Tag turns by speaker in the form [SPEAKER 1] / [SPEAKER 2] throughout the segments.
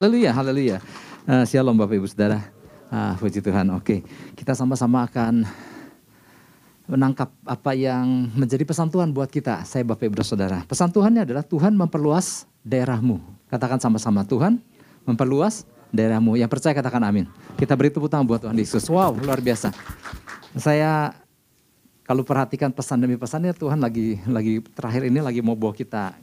[SPEAKER 1] Haleluya, haleluya. Uh, shalom Bapak Ibu Saudara. Uh, puji Tuhan. Oke, okay. kita sama-sama akan menangkap apa yang menjadi pesan Tuhan buat kita. Saya Bapak Ibu Saudara. Pesan Tuhannya adalah Tuhan memperluas daerahmu. Katakan sama-sama Tuhan memperluas daerahmu. Yang percaya katakan amin. Kita beri tepuk tangan buat Tuhan Yesus. Wow, luar biasa. Saya kalau perhatikan pesan demi pesannya Tuhan lagi lagi terakhir ini lagi mau bawa kita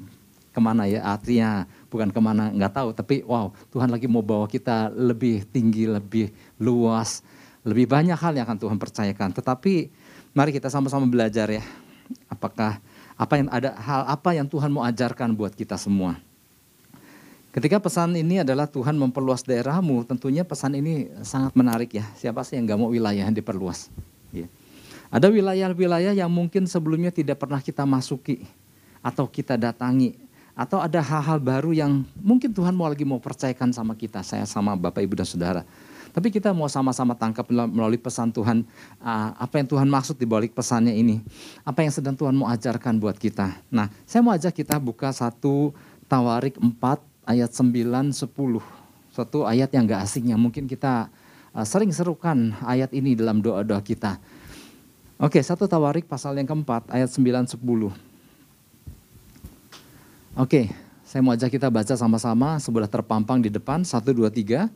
[SPEAKER 1] ke mana ya artinya bukan ke mana nggak tahu. Tapi wow Tuhan lagi mau bawa kita lebih tinggi lebih luas lebih banyak hal yang akan Tuhan percayakan. Tetapi mari kita sama-sama belajar ya. Apakah apa yang ada hal apa yang Tuhan mau ajarkan buat kita semua? Ketika pesan ini adalah Tuhan memperluas daerahmu tentunya pesan ini sangat menarik ya. Siapa sih yang nggak mau wilayah yang diperluas? Ya. ada wilayah-wilayah yang mungkin sebelumnya tidak pernah kita masuki atau kita datangi atau ada hal-hal baru yang mungkin Tuhan mau lagi mau percayakan sama kita, saya sama Bapak Ibu dan Saudara. Tapi kita mau sama-sama tangkap melalui pesan Tuhan, ah, apa yang Tuhan maksud di balik pesannya ini. Apa yang sedang Tuhan mau ajarkan buat kita. Nah, saya mau ajak kita buka satu Tawarik 4 ayat 9, 10. Suatu ayat yang gak asing yang mungkin kita ah, sering serukan ayat ini dalam doa-doa kita. Oke, satu Tawarik pasal yang keempat ayat 9, 10. Oke, saya mau ajak kita baca sama-sama sebelah terpampang di depan. Satu, dua, tiga.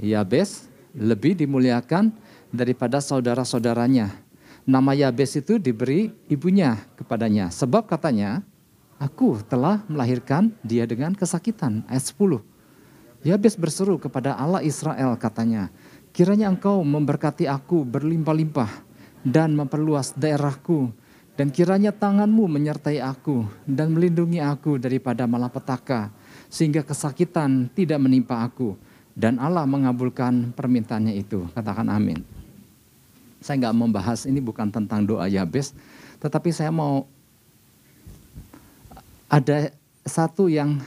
[SPEAKER 1] Yabes lebih dimuliakan daripada saudara-saudaranya. Nama Yabes itu diberi ibunya kepadanya. Sebab katanya, aku telah melahirkan dia dengan kesakitan. Ayat 10. Yabes berseru kepada Allah Israel katanya, kiranya engkau memberkati aku berlimpah-limpah dan memperluas daerahku dan kiranya tanganmu menyertai aku dan melindungi aku daripada malapetaka, sehingga kesakitan tidak menimpa aku. Dan Allah mengabulkan permintaannya itu. Katakan amin. Saya nggak membahas ini bukan tentang doa Yabes, tetapi saya mau ada satu yang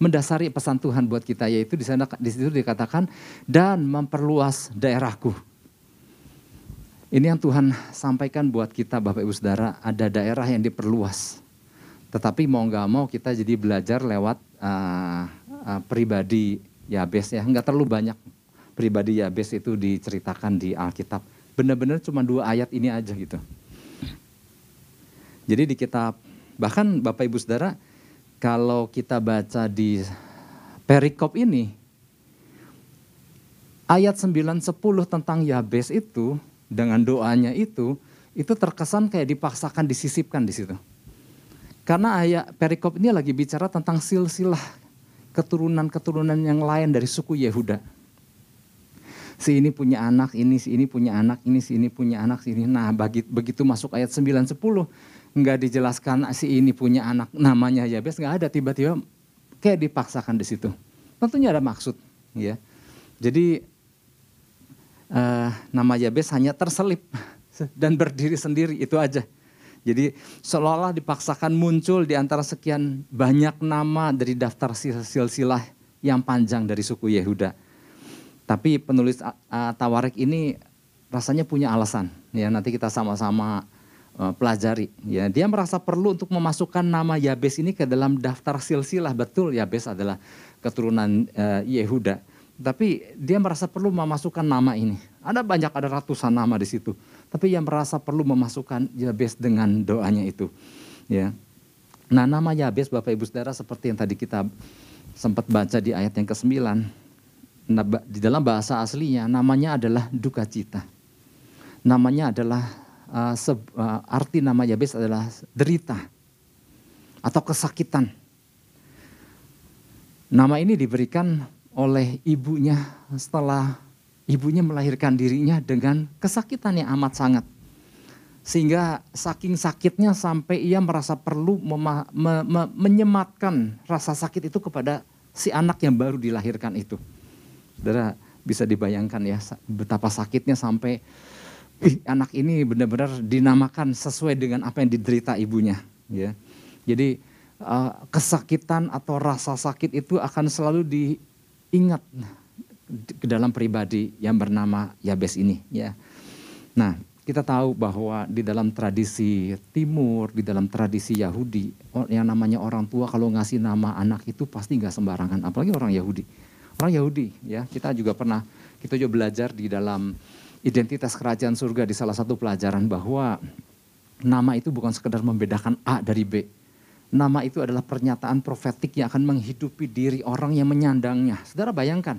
[SPEAKER 1] mendasari pesan Tuhan buat kita yaitu di sana di situ dikatakan dan memperluas daerahku. Ini yang Tuhan sampaikan buat kita Bapak Ibu Saudara, ada daerah yang diperluas. Tetapi mau nggak mau kita jadi belajar lewat uh, uh, pribadi Yabes ya, nggak terlalu banyak pribadi Yabes itu diceritakan di Alkitab. Benar-benar cuma dua ayat ini aja gitu. Jadi di kitab, bahkan Bapak Ibu Saudara, kalau kita baca di perikop ini, ayat 9-10 tentang Yabes itu dengan doanya itu, itu terkesan kayak dipaksakan disisipkan di situ. Karena ayat perikop ini lagi bicara tentang silsilah keturunan-keturunan yang lain dari suku Yehuda. Si ini punya anak, ini si ini punya anak, ini si ini punya anak, si ini. Nah, bagi, begitu masuk ayat 9 10 nggak dijelaskan si ini punya anak namanya Yabes nggak ada tiba-tiba kayak dipaksakan di situ. Tentunya ada maksud, ya. Jadi uh, nama Yabes hanya terselip dan berdiri sendiri itu aja. Jadi seolah-olah dipaksakan muncul di antara sekian banyak nama dari daftar silsilah yang panjang dari suku Yehuda. Tapi penulis uh, Tawarik ini rasanya punya alasan. Ya nanti kita sama-sama pelajari. Ya dia merasa perlu untuk memasukkan nama Yabes ini ke dalam daftar silsilah. Betul Yabes adalah keturunan uh, Yehuda. Tapi dia merasa perlu memasukkan nama ini. Ada banyak, ada ratusan nama di situ. Tapi yang merasa perlu memasukkan Yabes dengan doanya itu. Ya. Nah nama Yabes Bapak Ibu Saudara seperti yang tadi kita sempat baca di ayat yang ke-9. Nah, di dalam bahasa aslinya namanya adalah duka cita. Namanya adalah, uh, arti nama Yabes adalah derita atau kesakitan. Nama ini diberikan oleh ibunya setelah ibunya melahirkan dirinya dengan kesakitan yang amat sangat. Sehingga saking sakitnya sampai ia merasa perlu me, me, menyematkan rasa sakit itu kepada si anak yang baru dilahirkan itu. Saudara bisa dibayangkan ya betapa sakitnya sampai ih, anak ini benar-benar dinamakan sesuai dengan apa yang diderita ibunya. Ya, jadi uh, kesakitan atau rasa sakit itu akan selalu di ingat ke dalam pribadi yang bernama Yabes ini ya. Nah, kita tahu bahwa di dalam tradisi timur, di dalam tradisi Yahudi, yang namanya orang tua kalau ngasih nama anak itu pasti nggak sembarangan, apalagi orang Yahudi. Orang Yahudi ya, kita juga pernah, kita juga belajar di dalam identitas kerajaan surga di salah satu pelajaran bahwa nama itu bukan sekedar membedakan A dari B. Nama itu adalah pernyataan profetik yang akan menghidupi diri orang yang menyandangnya. Saudara bayangkan,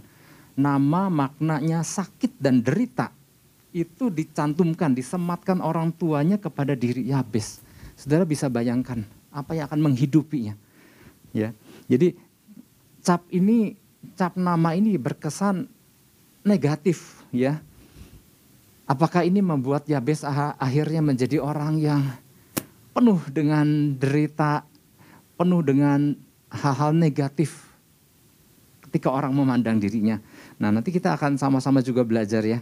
[SPEAKER 1] nama maknanya sakit dan derita itu dicantumkan, disematkan orang tuanya kepada diri Yabes. Saudara bisa bayangkan apa yang akan menghidupinya. Ya. Jadi cap ini cap nama ini berkesan negatif ya. Apakah ini membuat Yabes akhirnya menjadi orang yang penuh dengan derita, penuh dengan hal-hal negatif ketika orang memandang dirinya. Nah, nanti kita akan sama-sama juga belajar ya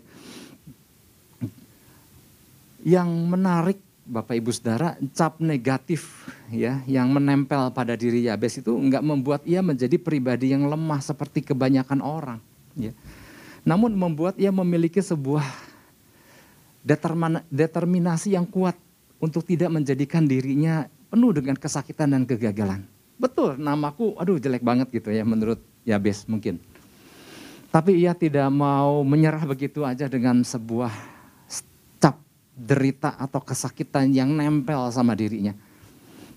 [SPEAKER 1] yang menarik Bapak Ibu Saudara, cap negatif ya yang menempel pada diri Yabes itu enggak membuat ia menjadi pribadi yang lemah seperti kebanyakan orang, ya. Namun membuat ia memiliki sebuah determinasi yang kuat untuk tidak menjadikan dirinya penuh dengan kesakitan dan kegagalan. Betul, namaku aduh jelek banget gitu ya menurut Yabes mungkin. Tapi ia tidak mau menyerah begitu aja dengan sebuah derita atau kesakitan yang nempel sama dirinya.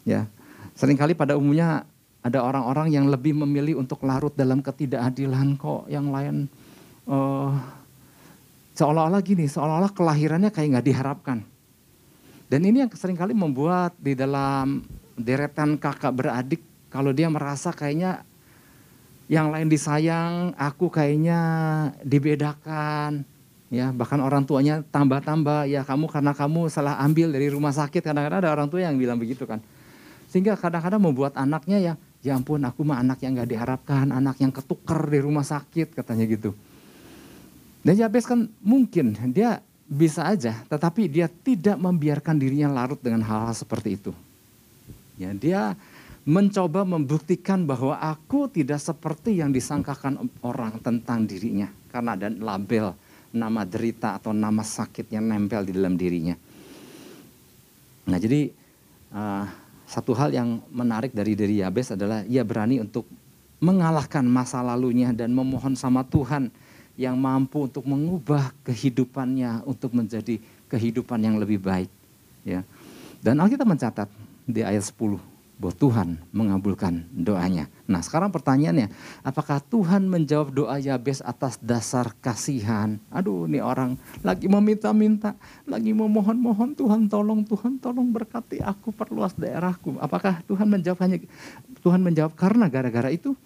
[SPEAKER 1] Ya, sering kali pada umumnya ada orang-orang yang lebih memilih untuk larut dalam ketidakadilan kok, yang lain uh, seolah-olah gini, seolah-olah kelahirannya kayak nggak diharapkan. Dan ini yang sering kali membuat di dalam deretan kakak beradik kalau dia merasa kayaknya yang lain disayang, aku kayaknya dibedakan, ya bahkan orang tuanya tambah-tambah ya kamu karena kamu salah ambil dari rumah sakit. Kadang-kadang ada orang tua yang bilang begitu kan. Sehingga kadang-kadang membuat anaknya ya ya ampun aku mah anak yang nggak diharapkan anak yang ketukar di rumah sakit katanya gitu. Dan Yabes kan mungkin dia bisa aja tetapi dia tidak membiarkan dirinya larut dengan hal-hal seperti itu. Ya dia mencoba membuktikan bahwa aku tidak seperti yang disangkakan orang tentang dirinya. Karena ada label nama derita atau nama sakit yang nempel di dalam dirinya. Nah jadi uh, satu hal yang menarik dari diri Yabes adalah ia berani untuk mengalahkan masa lalunya dan memohon sama Tuhan yang mampu untuk mengubah kehidupannya untuk menjadi kehidupan yang lebih baik. Ya. Dan Alkitab mencatat di ayat 10 bahwa Tuhan mengabulkan doanya. Nah sekarang pertanyaannya, apakah Tuhan menjawab doa Yabes atas dasar kasihan? Aduh ini orang lagi meminta-minta, lagi memohon-mohon Tuhan tolong, Tuhan tolong berkati aku perluas daerahku. Apakah Tuhan menjawab hanya Tuhan menjawab karena gara-gara itu?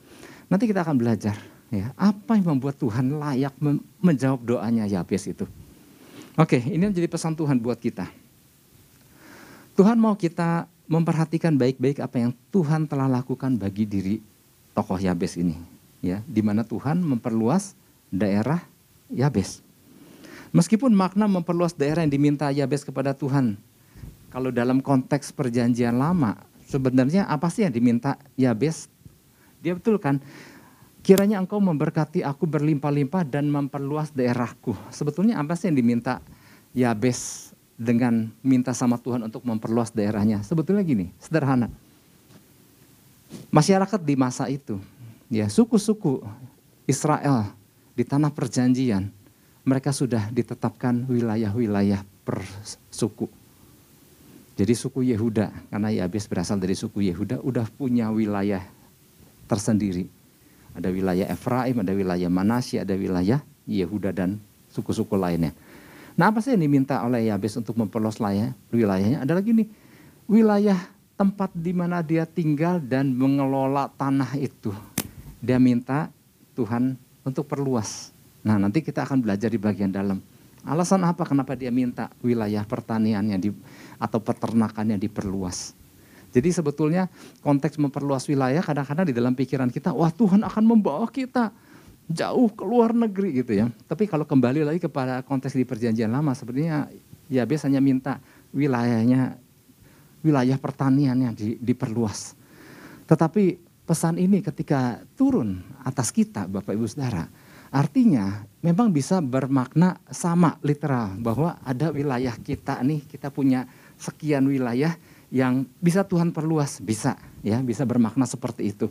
[SPEAKER 1] Nanti kita akan belajar ya apa yang membuat Tuhan layak menjawab doanya Yabes itu. Oke, ini menjadi pesan Tuhan buat kita. Tuhan mau kita memperhatikan baik-baik apa yang Tuhan telah lakukan bagi diri tokoh Yabes ini. Ya, di mana Tuhan memperluas daerah Yabes. Meskipun makna memperluas daerah yang diminta Yabes kepada Tuhan, kalau dalam konteks perjanjian lama, sebenarnya apa sih yang diminta Yabes? Dia betul kan? Kiranya engkau memberkati aku berlimpah-limpah dan memperluas daerahku. Sebetulnya apa sih yang diminta Yabes dengan minta sama Tuhan untuk memperluas daerahnya. Sebetulnya gini, sederhana. Masyarakat di masa itu, ya suku-suku Israel di tanah perjanjian, mereka sudah ditetapkan wilayah-wilayah per suku. Jadi suku Yehuda, karena Yabes berasal dari suku Yehuda, udah punya wilayah tersendiri. Ada wilayah Efraim, ada wilayah Manasya, ada wilayah Yehuda dan suku-suku lainnya. Nah apa sih yang diminta oleh Yabes untuk memperluas wilayahnya adalah gini, wilayah tempat di mana dia tinggal dan mengelola tanah itu. Dia minta Tuhan untuk perluas. Nah nanti kita akan belajar di bagian dalam. Alasan apa kenapa dia minta wilayah pertaniannya di, atau peternakannya diperluas. Jadi sebetulnya konteks memperluas wilayah kadang-kadang di dalam pikiran kita, wah Tuhan akan membawa kita jauh ke luar negeri gitu ya. Tapi kalau kembali lagi kepada konteks di perjanjian lama sebenarnya ya biasanya minta wilayahnya wilayah pertaniannya di, diperluas. Tetapi pesan ini ketika turun atas kita Bapak Ibu Saudara Artinya memang bisa bermakna sama literal bahwa ada wilayah kita nih, kita punya sekian wilayah yang bisa Tuhan perluas, bisa ya, bisa bermakna seperti itu.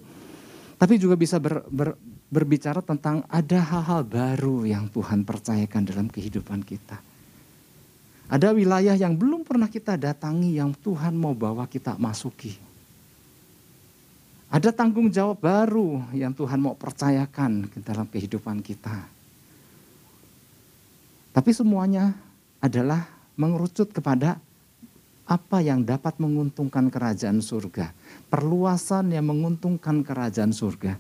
[SPEAKER 1] Tapi juga bisa ber, ber, berbicara tentang ada hal-hal baru yang Tuhan percayakan dalam kehidupan kita. Ada wilayah yang belum pernah kita datangi yang Tuhan mau bawa kita masuki. Ada tanggung jawab baru yang Tuhan mau percayakan ke dalam kehidupan kita. Tapi semuanya adalah mengerucut kepada apa yang dapat menguntungkan kerajaan surga. Perluasan yang menguntungkan kerajaan surga.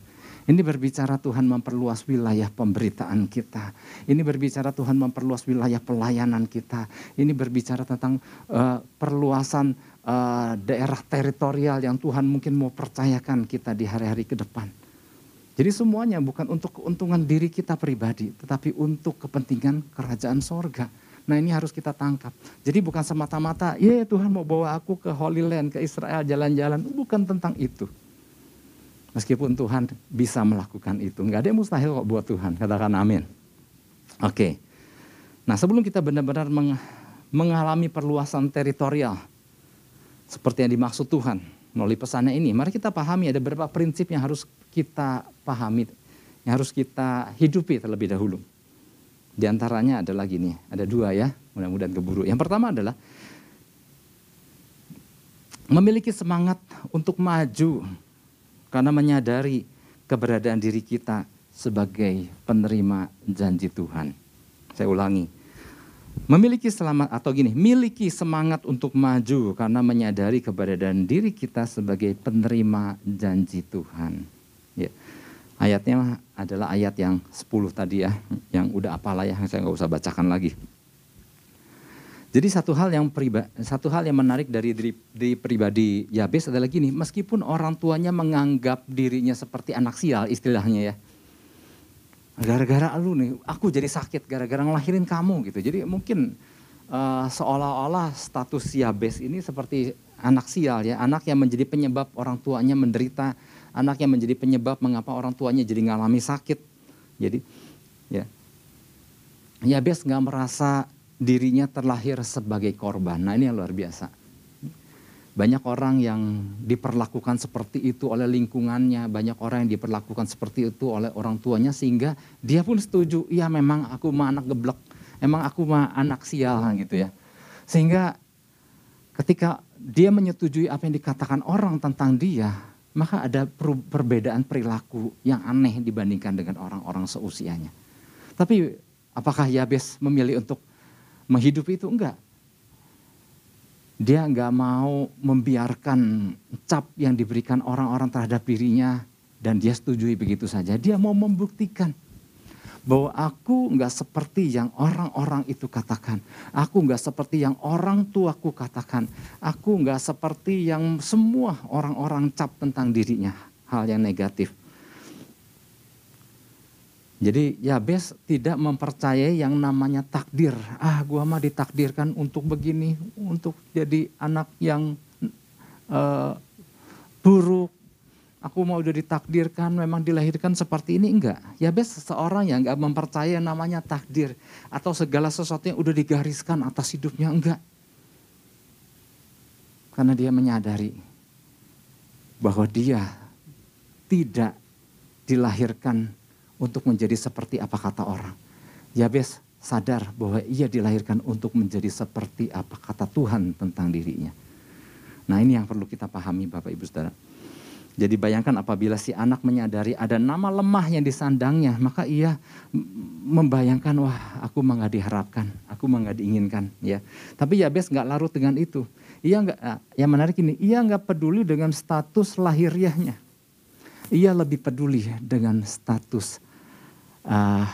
[SPEAKER 1] Ini berbicara Tuhan memperluas wilayah pemberitaan kita. Ini berbicara Tuhan memperluas wilayah pelayanan kita. Ini berbicara tentang uh, perluasan uh, daerah teritorial yang Tuhan mungkin mau percayakan kita di hari-hari ke depan. Jadi semuanya bukan untuk keuntungan diri kita pribadi, tetapi untuk kepentingan kerajaan sorga. Nah ini harus kita tangkap. Jadi bukan semata-mata, ya Tuhan mau bawa aku ke Holy Land, ke Israel jalan-jalan. Bukan tentang itu. Meskipun Tuhan bisa melakukan itu. Enggak ada yang mustahil kok buat Tuhan. Katakan amin. Oke. Nah sebelum kita benar-benar meng mengalami perluasan teritorial. Seperti yang dimaksud Tuhan melalui pesannya ini. Mari kita pahami ada beberapa prinsip yang harus kita pahami. Yang harus kita hidupi terlebih dahulu. Di antaranya adalah gini, ada dua ya, mudah-mudahan keburu. Yang pertama adalah memiliki semangat untuk maju karena menyadari keberadaan diri kita sebagai penerima janji Tuhan. Saya ulangi. Memiliki selamat atau gini, miliki semangat untuk maju karena menyadari keberadaan diri kita sebagai penerima janji Tuhan. Ya. Ayatnya adalah ayat yang 10 tadi ya, yang udah apalah ya, saya nggak usah bacakan lagi. Jadi satu hal yang priba, satu hal yang menarik dari diri, diri pribadi Yabes adalah gini, meskipun orang tuanya menganggap dirinya seperti anak sial istilahnya ya. Gara-gara lu nih, aku jadi sakit gara-gara ngelahirin kamu gitu. Jadi mungkin uh, seolah-olah status Yabes ini seperti anak sial ya, anak yang menjadi penyebab orang tuanya menderita anak yang menjadi penyebab mengapa orang tuanya jadi ngalami sakit. Jadi ya Yabes nggak merasa dirinya terlahir sebagai korban. Nah ini yang luar biasa. Banyak orang yang diperlakukan seperti itu oleh lingkungannya, banyak orang yang diperlakukan seperti itu oleh orang tuanya sehingga dia pun setuju, iya memang aku mah anak geblek, emang aku mah anak sial gitu ya. Sehingga ketika dia menyetujui apa yang dikatakan orang tentang dia, maka ada perbedaan perilaku yang aneh dibandingkan dengan orang-orang seusianya. Tapi apakah Yabes memilih untuk menghidupi itu? Enggak. Dia enggak mau membiarkan cap yang diberikan orang-orang terhadap dirinya dan dia setujui begitu saja. Dia mau membuktikan bahwa aku nggak seperti yang orang-orang itu katakan. Aku nggak seperti yang orang tuaku katakan. Aku nggak seperti yang semua orang-orang cap tentang dirinya. Hal yang negatif. Jadi Yabes tidak mempercayai yang namanya takdir. Ah gua mah ditakdirkan untuk begini, untuk jadi anak yang uh, buruk, aku mau udah ditakdirkan memang dilahirkan seperti ini enggak. Ya bes seseorang yang enggak mempercaya namanya takdir atau segala sesuatu yang udah digariskan atas hidupnya enggak. Karena dia menyadari bahwa dia tidak dilahirkan untuk menjadi seperti apa kata orang. Yabes sadar bahwa ia dilahirkan untuk menjadi seperti apa kata Tuhan tentang dirinya. Nah ini yang perlu kita pahami Bapak Ibu Saudara. Jadi bayangkan apabila si anak menyadari ada nama lemah yang disandangnya, maka ia membayangkan, wah aku mah gak diharapkan, aku mah gak diinginkan. ya. Tapi Yabes nggak larut dengan itu. Ia nggak, ah, yang menarik ini, ia nggak peduli dengan status lahiriahnya. Ia lebih peduli dengan status uh,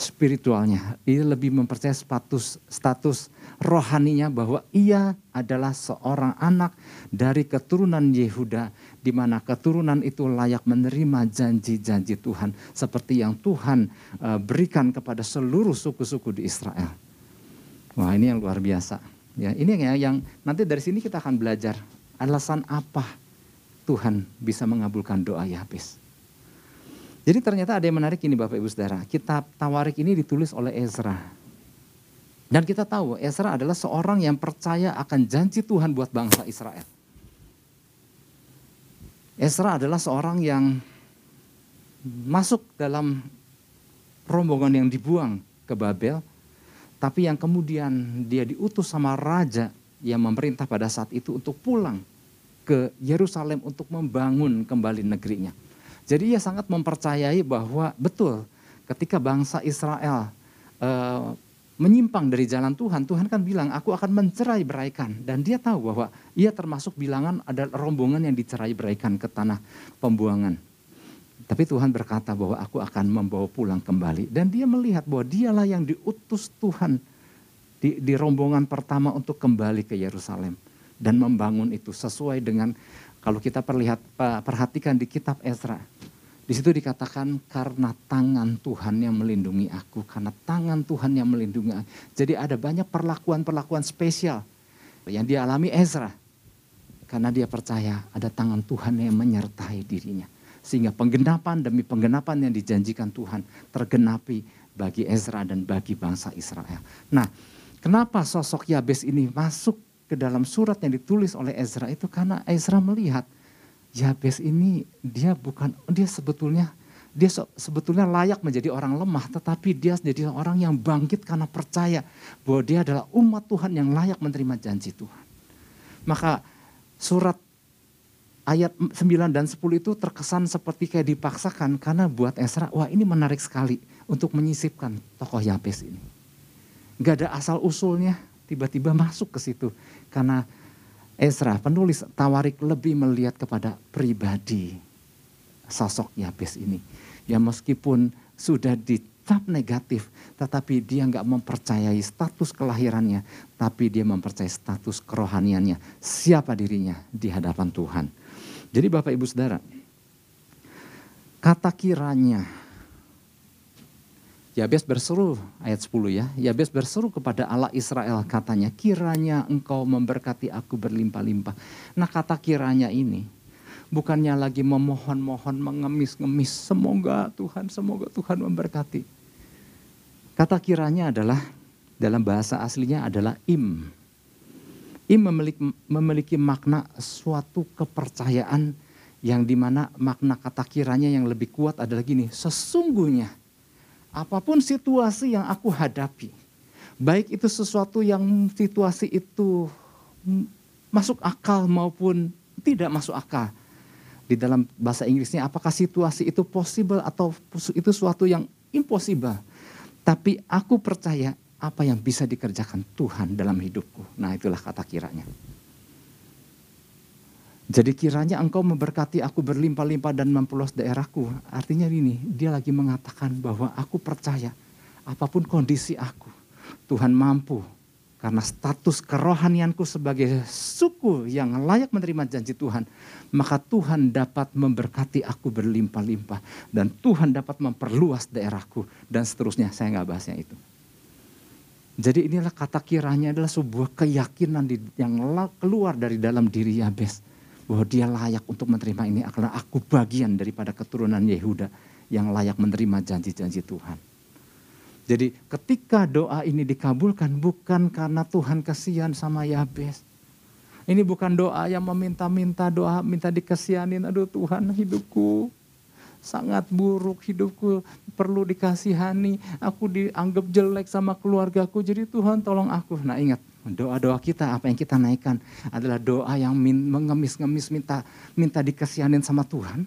[SPEAKER 1] spiritualnya. Ia lebih mempercayai status status rohaninya bahwa ia adalah seorang anak dari keturunan Yehuda di mana keturunan itu layak menerima janji-janji Tuhan seperti yang Tuhan uh, berikan kepada seluruh suku-suku di Israel. Wah, ini yang luar biasa. Ya, ini yang, yang nanti dari sini kita akan belajar alasan apa Tuhan bisa mengabulkan doa Yabes. Jadi ternyata ada yang menarik ini Bapak Ibu Saudara. Kitab Tawarik ini ditulis oleh Ezra. Dan kita tahu Ezra adalah seorang yang percaya akan janji Tuhan buat bangsa Israel. Ezra adalah seorang yang masuk dalam rombongan yang dibuang ke Babel, tapi yang kemudian dia diutus sama raja yang memerintah pada saat itu untuk pulang ke Yerusalem untuk membangun kembali negerinya. Jadi ia sangat mempercayai bahwa betul ketika bangsa Israel uh, menyimpang dari jalan Tuhan, Tuhan kan bilang, aku akan mencerai beraikan. Dan dia tahu bahwa ia termasuk bilangan ada rombongan yang dicerai beraikan ke tanah pembuangan. Tapi Tuhan berkata bahwa aku akan membawa pulang kembali. Dan dia melihat bahwa dialah yang diutus Tuhan di, di rombongan pertama untuk kembali ke Yerusalem. Dan membangun itu sesuai dengan kalau kita perlihat, perhatikan di kitab Ezra di situ dikatakan karena tangan Tuhan yang melindungi aku, karena tangan Tuhan yang melindungi aku. Jadi ada banyak perlakuan-perlakuan spesial yang dialami Ezra. Karena dia percaya ada tangan Tuhan yang menyertai dirinya. Sehingga penggenapan demi penggenapan yang dijanjikan Tuhan tergenapi bagi Ezra dan bagi bangsa Israel. Nah, kenapa sosok Yabes ini masuk ke dalam surat yang ditulis oleh Ezra itu karena Ezra melihat Yabes ini dia bukan dia sebetulnya dia sebetulnya layak menjadi orang lemah tetapi dia jadi orang yang bangkit karena percaya bahwa dia adalah umat Tuhan yang layak menerima janji Tuhan. Maka surat ayat 9 dan 10 itu terkesan seperti kayak dipaksakan karena buat Esra wah ini menarik sekali untuk menyisipkan tokoh Yabes ini. Gak ada asal usulnya tiba-tiba masuk ke situ karena Ezra, penulis Tawarik lebih melihat kepada pribadi sosok Yabes ini. Ya meskipun sudah dicap negatif, tetapi dia nggak mempercayai status kelahirannya, tapi dia mempercayai status kerohaniannya. Siapa dirinya di hadapan Tuhan. Jadi Bapak Ibu Saudara, kata kiranya Yabes berseru ayat 10 ya. Yabes berseru kepada Allah Israel katanya, kiranya engkau memberkati aku berlimpah-limpah. Nah kata kiranya ini bukannya lagi memohon-mohon, mengemis-ngemis. Semoga Tuhan, semoga Tuhan memberkati. Kata kiranya adalah dalam bahasa aslinya adalah im. Im memiliki, memiliki makna suatu kepercayaan yang di mana makna kata kiranya yang lebih kuat adalah gini, sesungguhnya apa pun situasi yang aku hadapi, baik itu sesuatu yang situasi itu masuk akal maupun tidak masuk akal. Di dalam bahasa Inggrisnya apakah situasi itu possible atau itu suatu yang impossible. Tapi aku percaya apa yang bisa dikerjakan Tuhan dalam hidupku. Nah itulah kata kiranya. Jadi kiranya engkau memberkati aku berlimpah-limpah dan memperluas daerahku. Artinya ini, dia lagi mengatakan bahwa aku percaya apa pun kondisi aku, Tuhan mampu karena status kerohanianku sebagai suku yang layak menerima janji Tuhan, maka Tuhan dapat memberkati aku berlimpah-limpah dan Tuhan dapat memperluas daerahku dan seterusnya. Saya nggak bahasnya itu. Jadi inilah kata kiranya adalah sebuah keyakinan yang keluar dari dalam diri Yabes bahwa dia layak untuk menerima ini karena aku bagian daripada keturunan Yehuda yang layak menerima janji-janji Tuhan. Jadi ketika doa ini dikabulkan bukan karena Tuhan kasihan sama Yabes. Ini bukan doa yang meminta-minta doa minta dikasihanin. Aduh Tuhan hidupku sangat buruk hidupku perlu dikasihani. Aku dianggap jelek sama keluargaku jadi Tuhan tolong aku. Nah ingat Doa-doa kita, apa yang kita naikkan adalah doa yang mengemis-ngemis minta minta dikasihanin sama Tuhan.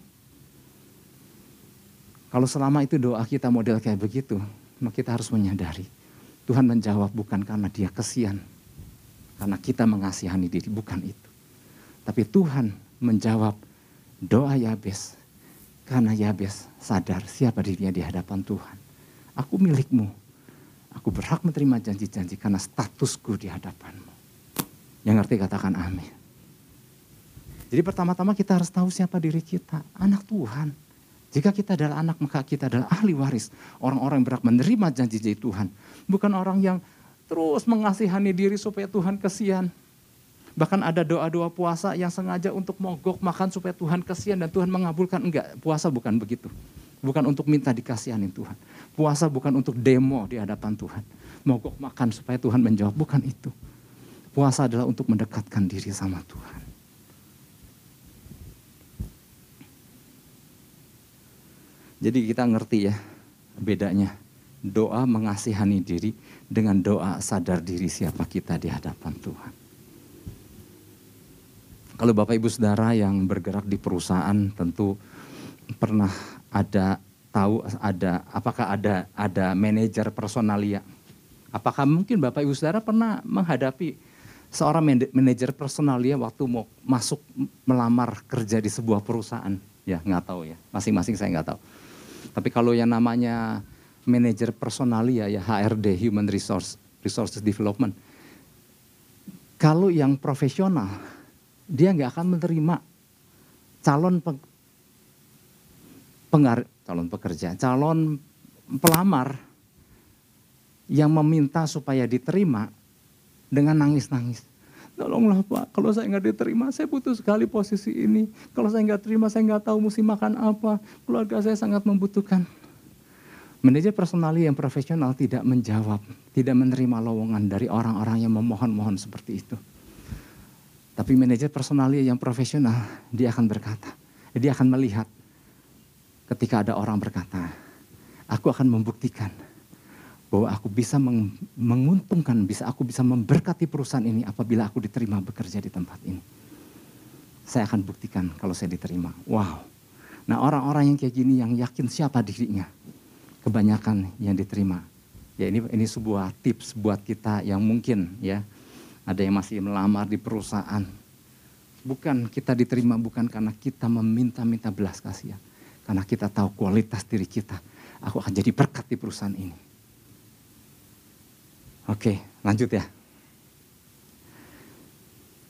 [SPEAKER 1] Kalau selama itu doa kita model kayak begitu, maka kita harus menyadari Tuhan menjawab bukan karena dia kesian, karena kita mengasihani diri, bukan itu. Tapi Tuhan menjawab doa Yabes karena Yabes sadar siapa dirinya di hadapan Tuhan. Aku milikmu, Aku berhak menerima janji-janji karena statusku di hadapanmu. Yang ngerti katakan amin. Jadi pertama-tama kita harus tahu siapa diri kita. Anak Tuhan. Jika kita adalah anak maka kita adalah ahli waris. Orang-orang yang berhak menerima janji-janji Tuhan. Bukan orang yang terus mengasihani diri supaya Tuhan kesian. Bahkan ada doa-doa puasa yang sengaja untuk mogok makan supaya Tuhan kesian dan Tuhan mengabulkan. Enggak, puasa bukan begitu. Bukan untuk minta dikasihani Tuhan. Puasa bukan untuk demo di hadapan Tuhan. Mogok makan supaya Tuhan menjawab, bukan itu. Puasa adalah untuk mendekatkan diri sama Tuhan. Jadi kita ngerti ya bedanya doa mengasihani diri dengan doa sadar diri siapa kita di hadapan Tuhan. Kalau Bapak Ibu Saudara yang bergerak di perusahaan tentu pernah ada tahu ada apakah ada ada manajer personalia. Apakah mungkin Bapak Ibu Saudara pernah menghadapi seorang manajer personalia waktu mau masuk melamar kerja di sebuah perusahaan? Ya nggak tahu ya, masing-masing saya nggak tahu. Tapi kalau yang namanya manajer personalia ya HRD Human Resource Resources Development, kalau yang profesional dia nggak akan menerima calon pengar, calon pekerja, calon pelamar yang meminta supaya diterima dengan nangis-nangis. Tolonglah Pak, kalau saya nggak diterima, saya butuh sekali posisi ini. Kalau saya nggak terima, saya nggak tahu mesti makan apa. Keluarga saya sangat membutuhkan. Manajer personali yang profesional tidak menjawab, tidak menerima lowongan dari orang-orang yang memohon-mohon seperti itu. Tapi manajer personali yang profesional, dia akan berkata, dia akan melihat ketika ada orang berkata, aku akan membuktikan bahwa aku bisa menguntungkan, bisa aku bisa memberkati perusahaan ini apabila aku diterima bekerja di tempat ini. Saya akan buktikan kalau saya diterima. Wow. Nah orang-orang yang kayak gini yang yakin siapa dirinya, kebanyakan yang diterima. Ya ini ini sebuah tips buat kita yang mungkin ya ada yang masih melamar di perusahaan. Bukan kita diterima bukan karena kita meminta-minta belas kasihan. Karena kita tahu kualitas diri kita. Aku akan jadi berkat di perusahaan ini Oke, lanjut ya.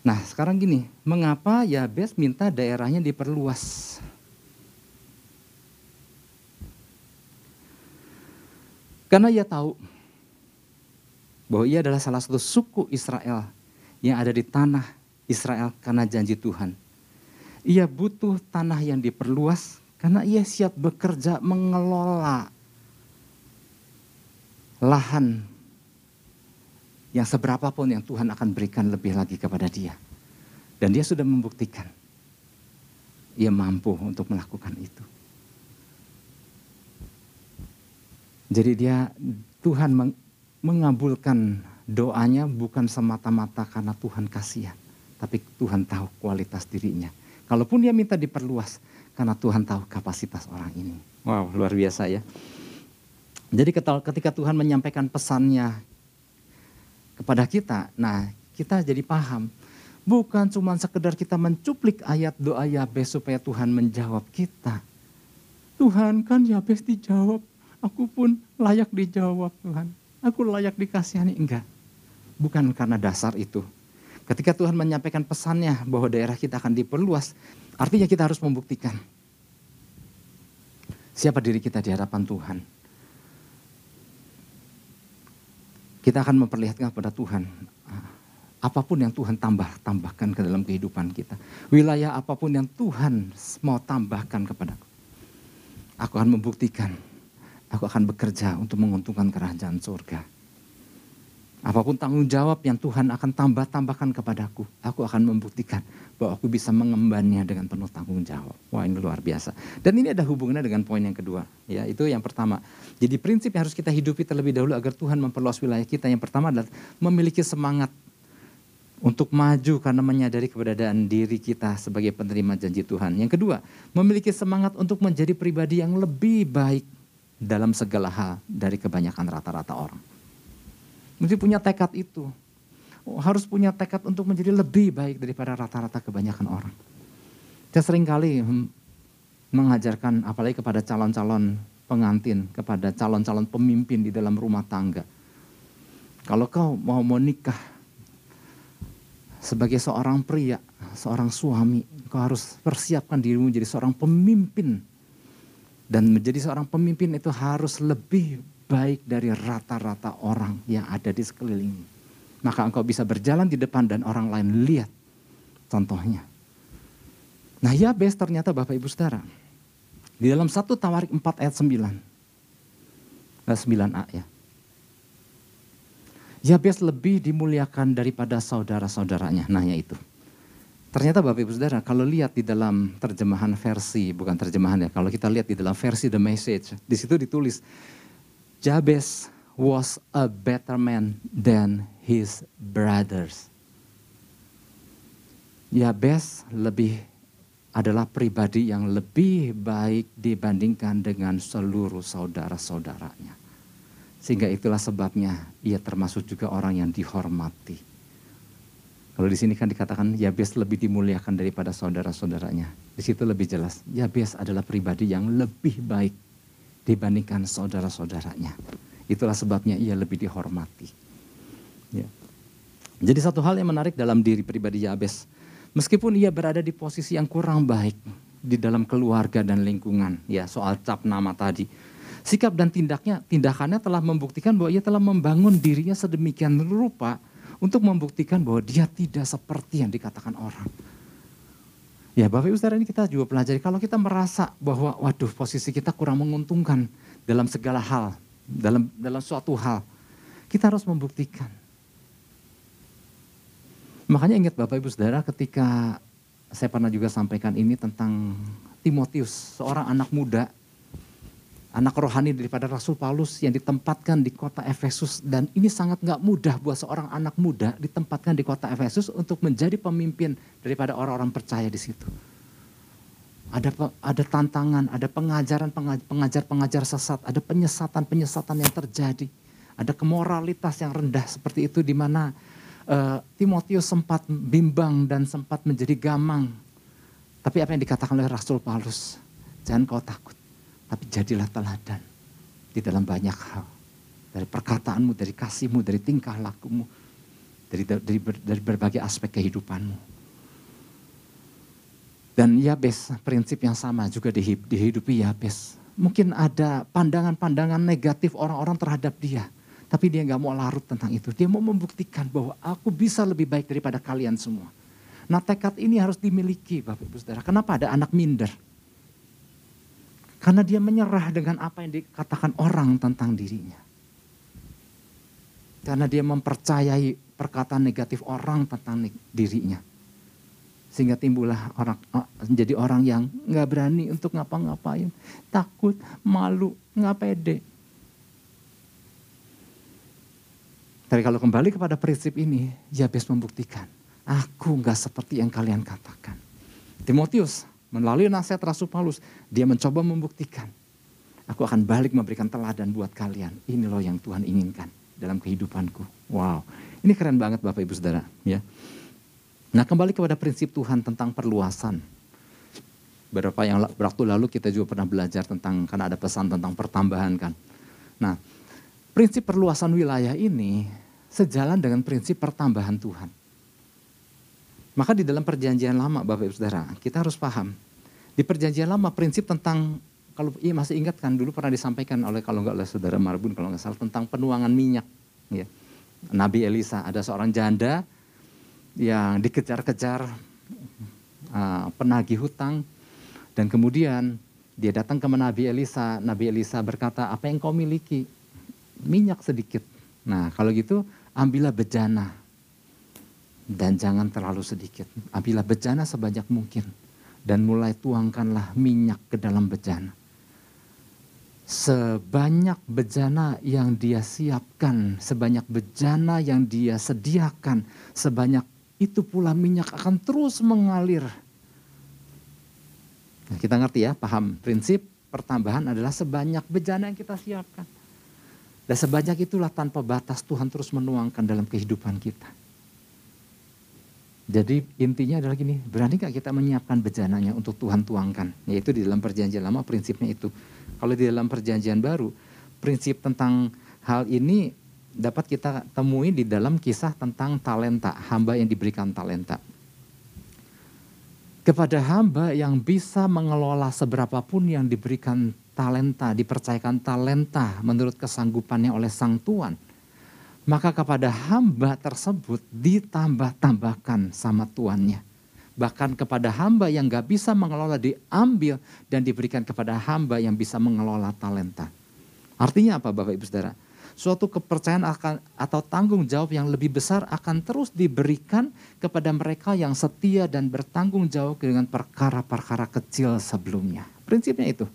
[SPEAKER 1] Nah, sekarang gini, mengapa Yabes minta daerahnya diperluas? Karena ia tahu bahwa ia adalah salah satu suku Israel yang ada di tanah Israel karena janji Tuhan. Ia butuh tanah yang diperluas karena ia siap bekerja mengelola lahan yang seberapa pun yang Tuhan akan berikan lebih lagi kepada dia. Dan dia sudah membuktikan. Ia mampu untuk melakukan itu. Jadi dia Tuhan mengabulkan doanya bukan semata-mata karena Tuhan kasihan. Tapi Tuhan tahu kualitas dirinya. Kalaupun dia minta diperluas karena Tuhan tahu kapasitas orang ini. Wow luar biasa ya. Jadi ketika Tuhan menyampaikan pesannya kepada kita. Nah, kita jadi paham. Bukan cuma sekedar kita mencuplik ayat doa Yabes supaya Tuhan menjawab kita. Tuhan kan Yabes dijawab. Aku pun layak dijawab Tuhan. Aku layak dikasihani. Enggak. Bukan karena dasar itu. Ketika Tuhan menyampaikan pesannya bahwa daerah kita akan diperluas. Artinya kita harus membuktikan. Siapa diri kita di hadapan Tuhan kita akan memperlihatkan kepada Tuhan ah, apa pun yang Tuhan tambah tambahkan ke dalam kehidupan kita. Wilayah apa pun yang Tuhan mau tambahkan kepadaku. Aku akan membuktikan, aku akan bekerja untuk menguntungkan kerajaan surga. Apa pun tanggung jawab yang Tuhan akan tambah-tambahkan kepadaku, aku akan membuktikan bahwa aku bisa mengembannya dengan penuh tanggung jawab. Wah ini luar biasa. Dan ini ada hubungannya dengan poin yang kedua. Ya itu yang pertama. Jadi prinsip yang harus kita hidupi terlebih dahulu agar Tuhan memperluas wilayah kita. Yang pertama adalah memiliki semangat untuk maju karena menyadari keberadaan diri kita sebagai penerima janji Tuhan. Yang kedua, memiliki semangat untuk menjadi pribadi yang lebih baik dalam segala hal dari kebanyakan rata-rata orang. Mesti punya tekad itu. Harus punya tekad untuk menjadi lebih baik daripada rata-rata kebanyakan orang. Saya sering kali mengajarkan apalagi kepada calon-calon pengantin, kepada calon-calon pemimpin di dalam rumah tangga. Kalau kau mau menikah sebagai seorang pria, seorang suami, kau harus persiapkan dirimu menjadi seorang pemimpin. Dan menjadi seorang pemimpin itu harus lebih baik dari rata-rata orang yang ada di sekeliling. Maka engkau bisa berjalan di depan dan orang lain lihat contohnya. Nah Yabes ternyata Bapak Ibu Saudara, Di dalam satu Tawarik 4 ayat 9. 9a ya. Yabes lebih dimuliakan daripada saudara-saudaranya. Nah ya itu. Ternyata Bapak Ibu Saudara, kalau lihat di dalam terjemahan versi, bukan terjemahan ya, kalau kita lihat di dalam versi The Message, di situ ditulis, Jabez was a better man than his brothers. Yabes lebih adalah pribadi yang lebih baik dibandingkan dengan seluruh saudara-saudaranya. Sehingga itulah sebabnya ia termasuk juga orang yang dihormati. Kalau di sini kan dikatakan Yabes lebih dimuliakan daripada saudara-saudaranya. Di situ lebih jelas, Yabes adalah pribadi yang lebih baik dibandingkan saudara-saudaranya. Itulah sebabnya ia lebih dihormati. Ya. Jadi satu hal yang menarik dalam diri pribadi Yabes, Meskipun ia berada di posisi yang kurang baik di dalam keluarga dan lingkungan, ya soal cap nama tadi. Sikap dan tindaknya, tindakannya telah membuktikan bahwa ia telah membangun dirinya sedemikian rupa untuk membuktikan bahwa dia tidak seperti yang dikatakan orang. Ya Bapak Ibu Saudara ini kita juga pelajari, kalau kita merasa bahwa waduh posisi kita kurang menguntungkan dalam segala hal, dalam dalam suatu hal, kita harus membuktikan. Makanya ingat Bapak Ibu Saudara ketika saya pernah juga sampaikan ini tentang Timotius, seorang anak muda, anak rohani daripada Rasul Paulus yang ditempatkan di kota Efesus dan ini sangat nggak mudah buat seorang anak muda ditempatkan di kota Efesus untuk menjadi pemimpin daripada orang-orang percaya di situ. Ada ada tantangan, ada pengajaran pengajar-pengajar sesat, ada penyesatan-penyesatan yang terjadi, ada kemoralitas yang rendah seperti itu di mana uh, Timotius sempat bimbang dan sempat menjadi gamang. Tapi apa yang dikatakan oleh Rasul Paulus, jangan kau takut, tapi jadilah teladan di dalam banyak hal. Dari perkataanmu, dari kasihmu, dari tingkah lakumu, dari, dari, dari berbagai aspek kehidupanmu. Dan Yabes prinsip yang sama juga dihidupi Yabes. Mungkin ada pandangan-pandangan negatif orang-orang terhadap dia tapi dia nggak mau larut tentang itu. Dia mau membuktikan bahwa aku bisa lebih baik daripada kalian semua. Nah tekad ini harus dimiliki Bapak Ibu Saudara. Kenapa ada anak minder? Karena dia menyerah dengan apa yang dikatakan orang tentang dirinya. Karena dia mempercayai perkataan negatif orang tentang dirinya. Sehingga timbullah orang menjadi orang yang nggak berani untuk ngapa-ngapain. Takut, malu, nggak pede. Tapi kalau kembali kepada prinsip ini, Yabes membuktikan, aku nggak seperti yang kalian katakan. Timotius melalui nasihat Rasul Paulus, dia mencoba membuktikan, aku akan balik memberikan teladan buat kalian. Ini loh yang Tuhan inginkan dalam kehidupanku. Wow, ini keren banget Bapak Ibu Saudara. Ya. Nah kembali kepada prinsip Tuhan tentang perluasan. Beberapa yang waktu lalu kita juga pernah belajar tentang, karena ada pesan tentang pertambahan kan. Nah, prinsip perluasan wilayah ini sejalan dengan prinsip pertambahan Tuhan. Maka di dalam perjanjian lama Bapak Ibu Saudara, kita harus paham. Di perjanjian lama prinsip tentang, kalau iya masih ingat kan dulu pernah disampaikan oleh kalau nggak oleh Saudara Marbun kalau nggak salah tentang penuangan minyak. Ya. Nabi Elisa, ada seorang janda yang dikejar-kejar uh, penagih hutang dan kemudian dia datang ke Nabi Elisa. Nabi Elisa berkata, apa yang kau miliki? Minyak sedikit. Nah kalau gitu ambillah bejana dan jangan terlalu sedikit. Ambillah bejana sebanyak mungkin dan mulai tuangkanlah minyak ke dalam bejana. Sebanyak bejana yang dia siapkan, sebanyak bejana yang dia sediakan, sebanyak itu pula minyak akan terus mengalir. Nah, kita ngerti ya, paham prinsip pertambahan adalah sebanyak bejana yang kita siapkan. Dan sebanyak itulah tanpa batas Tuhan terus menuangkan dalam kehidupan kita. Jadi intinya adalah gini, berani gak kita menyiapkan bejananya untuk Tuhan tuangkan? Yaitu di dalam perjanjian lama prinsipnya itu. Kalau di dalam perjanjian baru, prinsip tentang hal ini dapat kita temui di dalam kisah tentang talenta, hamba yang diberikan talenta. Kepada hamba yang bisa mengelola seberapapun yang diberikan talenta, dipercayakan talenta menurut kesanggupannya oleh sang tuan, maka kepada hamba tersebut ditambah-tambahkan sama tuannya. Bahkan kepada hamba yang gak bisa mengelola diambil dan diberikan kepada hamba yang bisa mengelola talenta. Artinya apa Bapak Ibu Saudara? Suatu kepercayaan akan atau tanggung jawab yang lebih besar akan terus diberikan kepada mereka yang setia dan bertanggung jawab dengan perkara-perkara kecil sebelumnya. Prinsipnya itu.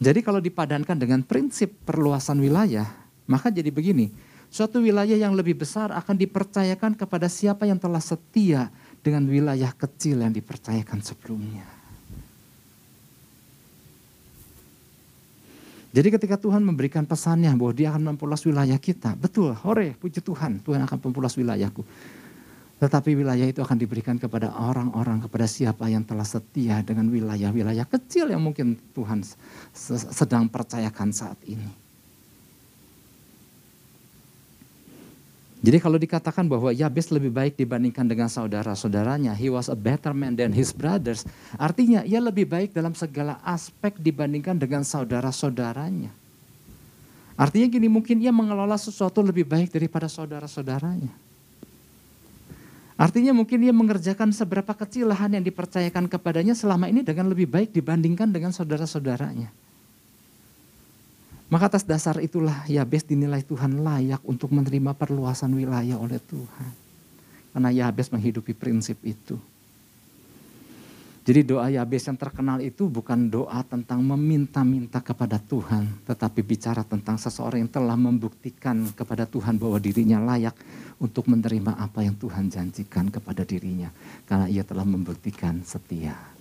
[SPEAKER 1] Jadi kalau dipadankan dengan prinsip perluasan wilayah, maka jadi begini, suatu wilayah yang lebih besar akan dipercayakan kepada siapa yang telah setia dengan wilayah kecil yang dipercayakan sebelumnya. Jadi ketika Tuhan memberikan pesannya bahwa dia akan memperluas wilayah kita, betul, hore, puji Tuhan, Tuhan akan memperluas wilayahku. Tetapi wilayah itu akan diberikan kepada orang-orang, kepada siapa yang telah setia dengan wilayah-wilayah kecil yang mungkin Tuhan sedang percayakan saat ini. Jadi kalau dikatakan bahwa Yabes lebih baik dibandingkan dengan saudara-saudaranya, he was a better man than his brothers. Artinya ia lebih baik dalam segala aspek dibandingkan dengan saudara-saudaranya. Artinya gini, mungkin ia mengelola sesuatu lebih baik daripada saudara-saudaranya. Artinya mungkin dia mengerjakan seberapa kecil lahan yang dipercayakan kepadanya selama ini dengan lebih baik dibandingkan dengan saudara-saudaranya. Maka atas dasar itulah Yabes dinilai Tuhan layak untuk menerima perluasan wilayah oleh Tuhan. Karena Yabes menghidupi prinsip itu. Jadi doa Yabes yang terkenal itu bukan doa tentang meminta-minta kepada Tuhan, tetapi bicara tentang seseorang yang telah membuktikan kepada Tuhan bahwa dirinya layak untuk menerima apa yang Tuhan janjikan kepada dirinya, karena ia telah membuktikan setia.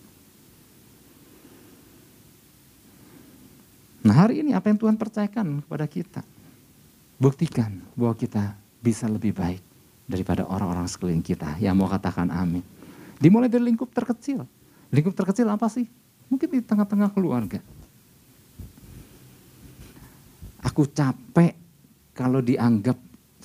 [SPEAKER 1] Nah hari ini apa yang Tuhan percayakan kepada kita? Buktikan bahwa kita bisa lebih baik daripada orang-orang sekeliling kita yang mau katakan amin. Dimulai dari lingkup terkecil Lingkup terkecil apa sih? Mungkin di tengah-tengah keluarga. Aku capek kalau dianggap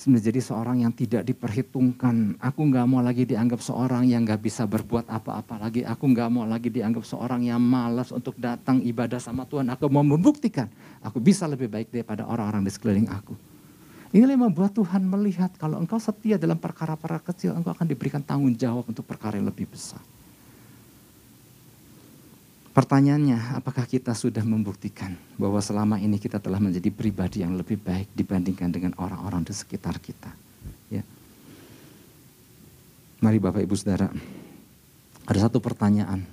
[SPEAKER 1] menjadi seorang yang tidak diperhitungkan. Aku nggak mau lagi dianggap seorang yang nggak bisa berbuat apa-apa lagi. Aku nggak mau lagi dianggap seorang yang malas untuk datang ibadah sama Tuhan. Aku mau membuktikan aku bisa lebih baik daripada orang-orang di sekeliling aku. Ini yang membuat Tuhan melihat kalau engkau setia dalam perkara-perkara kecil, engkau akan diberikan tanggung jawab untuk perkara yang lebih besar. Pertanyaannya, apakah kita sudah membuktikan bahwa selama ini kita telah menjadi pribadi yang lebih baik dibandingkan dengan orang-orang di sekitar kita? Ya. Mari Bapak Ibu Saudara, ada satu pertanyaan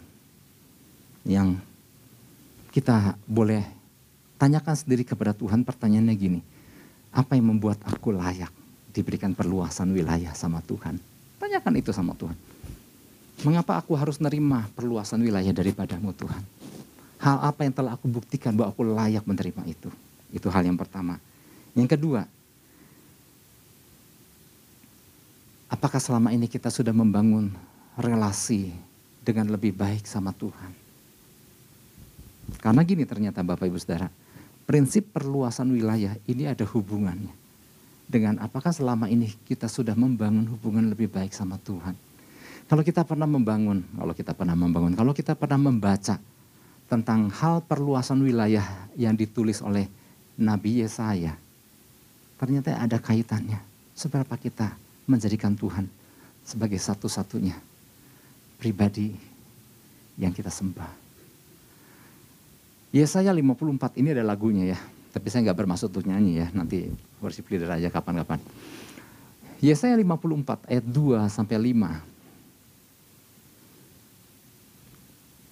[SPEAKER 1] yang kita boleh tanyakan sendiri kepada Tuhan. Pertanyaannya gini, apa yang membuat aku layak diberikan perluasan wilayah sama Tuhan? Tanyakan itu sama Tuhan. Mengapa aku harus nerima perluasan wilayah daripadamu Tuhan? Hal apa yang telah aku buktikan bahwa aku layak menerima itu? Itu hal yang pertama. Yang kedua, apakah selama ini kita sudah membangun relasi dengan lebih baik sama Tuhan? Karena gini ternyata Bapak Ibu Saudara, prinsip perluasan wilayah ini ada hubungannya dengan apakah selama ini kita sudah membangun hubungan lebih baik sama Tuhan. Kalau kita pernah membangun, kalau kita pernah membangun, kalau kita pernah membaca tentang hal perluasan wilayah yang ditulis oleh Nabi Yesaya, ternyata ada kaitannya. Seberapa kita menjadikan Tuhan sebagai satu-satunya pribadi yang kita sembah. Yesaya 54 ini ada lagunya ya, tapi saya nggak bermaksud untuk nyanyi ya, nanti worship leader aja kapan-kapan. Yesaya 54 ayat 2 sampai 5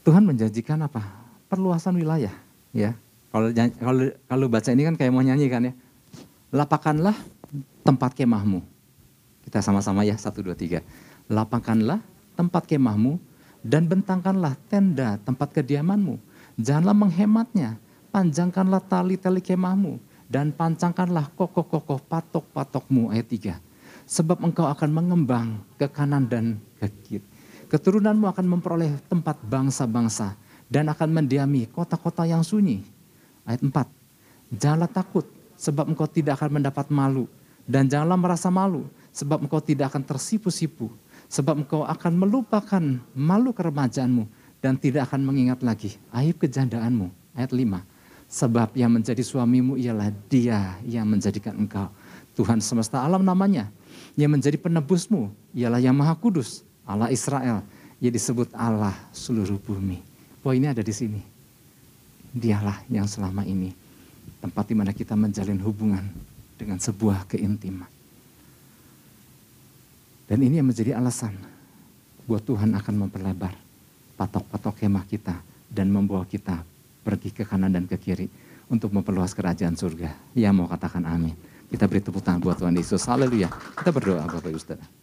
[SPEAKER 1] Tuhan menjanjikan apa? Perluasan wilayah, ya. Kalau kalau kalau baca ini kan kayak mau nyanyi kan ya. Lapakanlah tempat kemahmu. Kita sama-sama ya, satu dua tiga. Lapangkanlah tempat kemahmu dan bentangkanlah tenda tempat kediamanmu. Janganlah menghematnya, panjangkanlah tali-tali kemahmu dan pancangkanlah kokoh-kokoh patok-patokmu ayat tiga. Sebab engkau akan mengembang ke kanan dan ke kiri Keturunanmu akan memperoleh tempat bangsa-bangsa dan akan mendiami kota-kota yang sunyi. Ayat 4. Janganlah takut sebab engkau tidak akan mendapat malu. Dan janganlah merasa malu sebab engkau tidak akan tersipu-sipu. Sebab engkau akan melupakan malu keremajaanmu dan tidak akan mengingat lagi aib kejandaanmu. Ayat 5. Sebab yang menjadi suamimu ialah dia yang menjadikan engkau. Tuhan semesta alam namanya. Yang menjadi penebusmu ialah yang maha kudus Allah Israel, ia disebut Allah seluruh bumi. Poinnya ada di sini. Dialah yang selama ini tempat di mana kita menjalin hubungan dengan sebuah keintiman. Dan ini yang menjadi alasan buat Tuhan akan memperlebar patok-patok kemah kita dan membawa kita pergi ke kanan dan ke kiri untuk memperluas kerajaan surga. Ya mau katakan amin. Kita beri tepuk tangan buat Tuhan Yesus. Haleluya. Kita berdoa Bapak Saudara.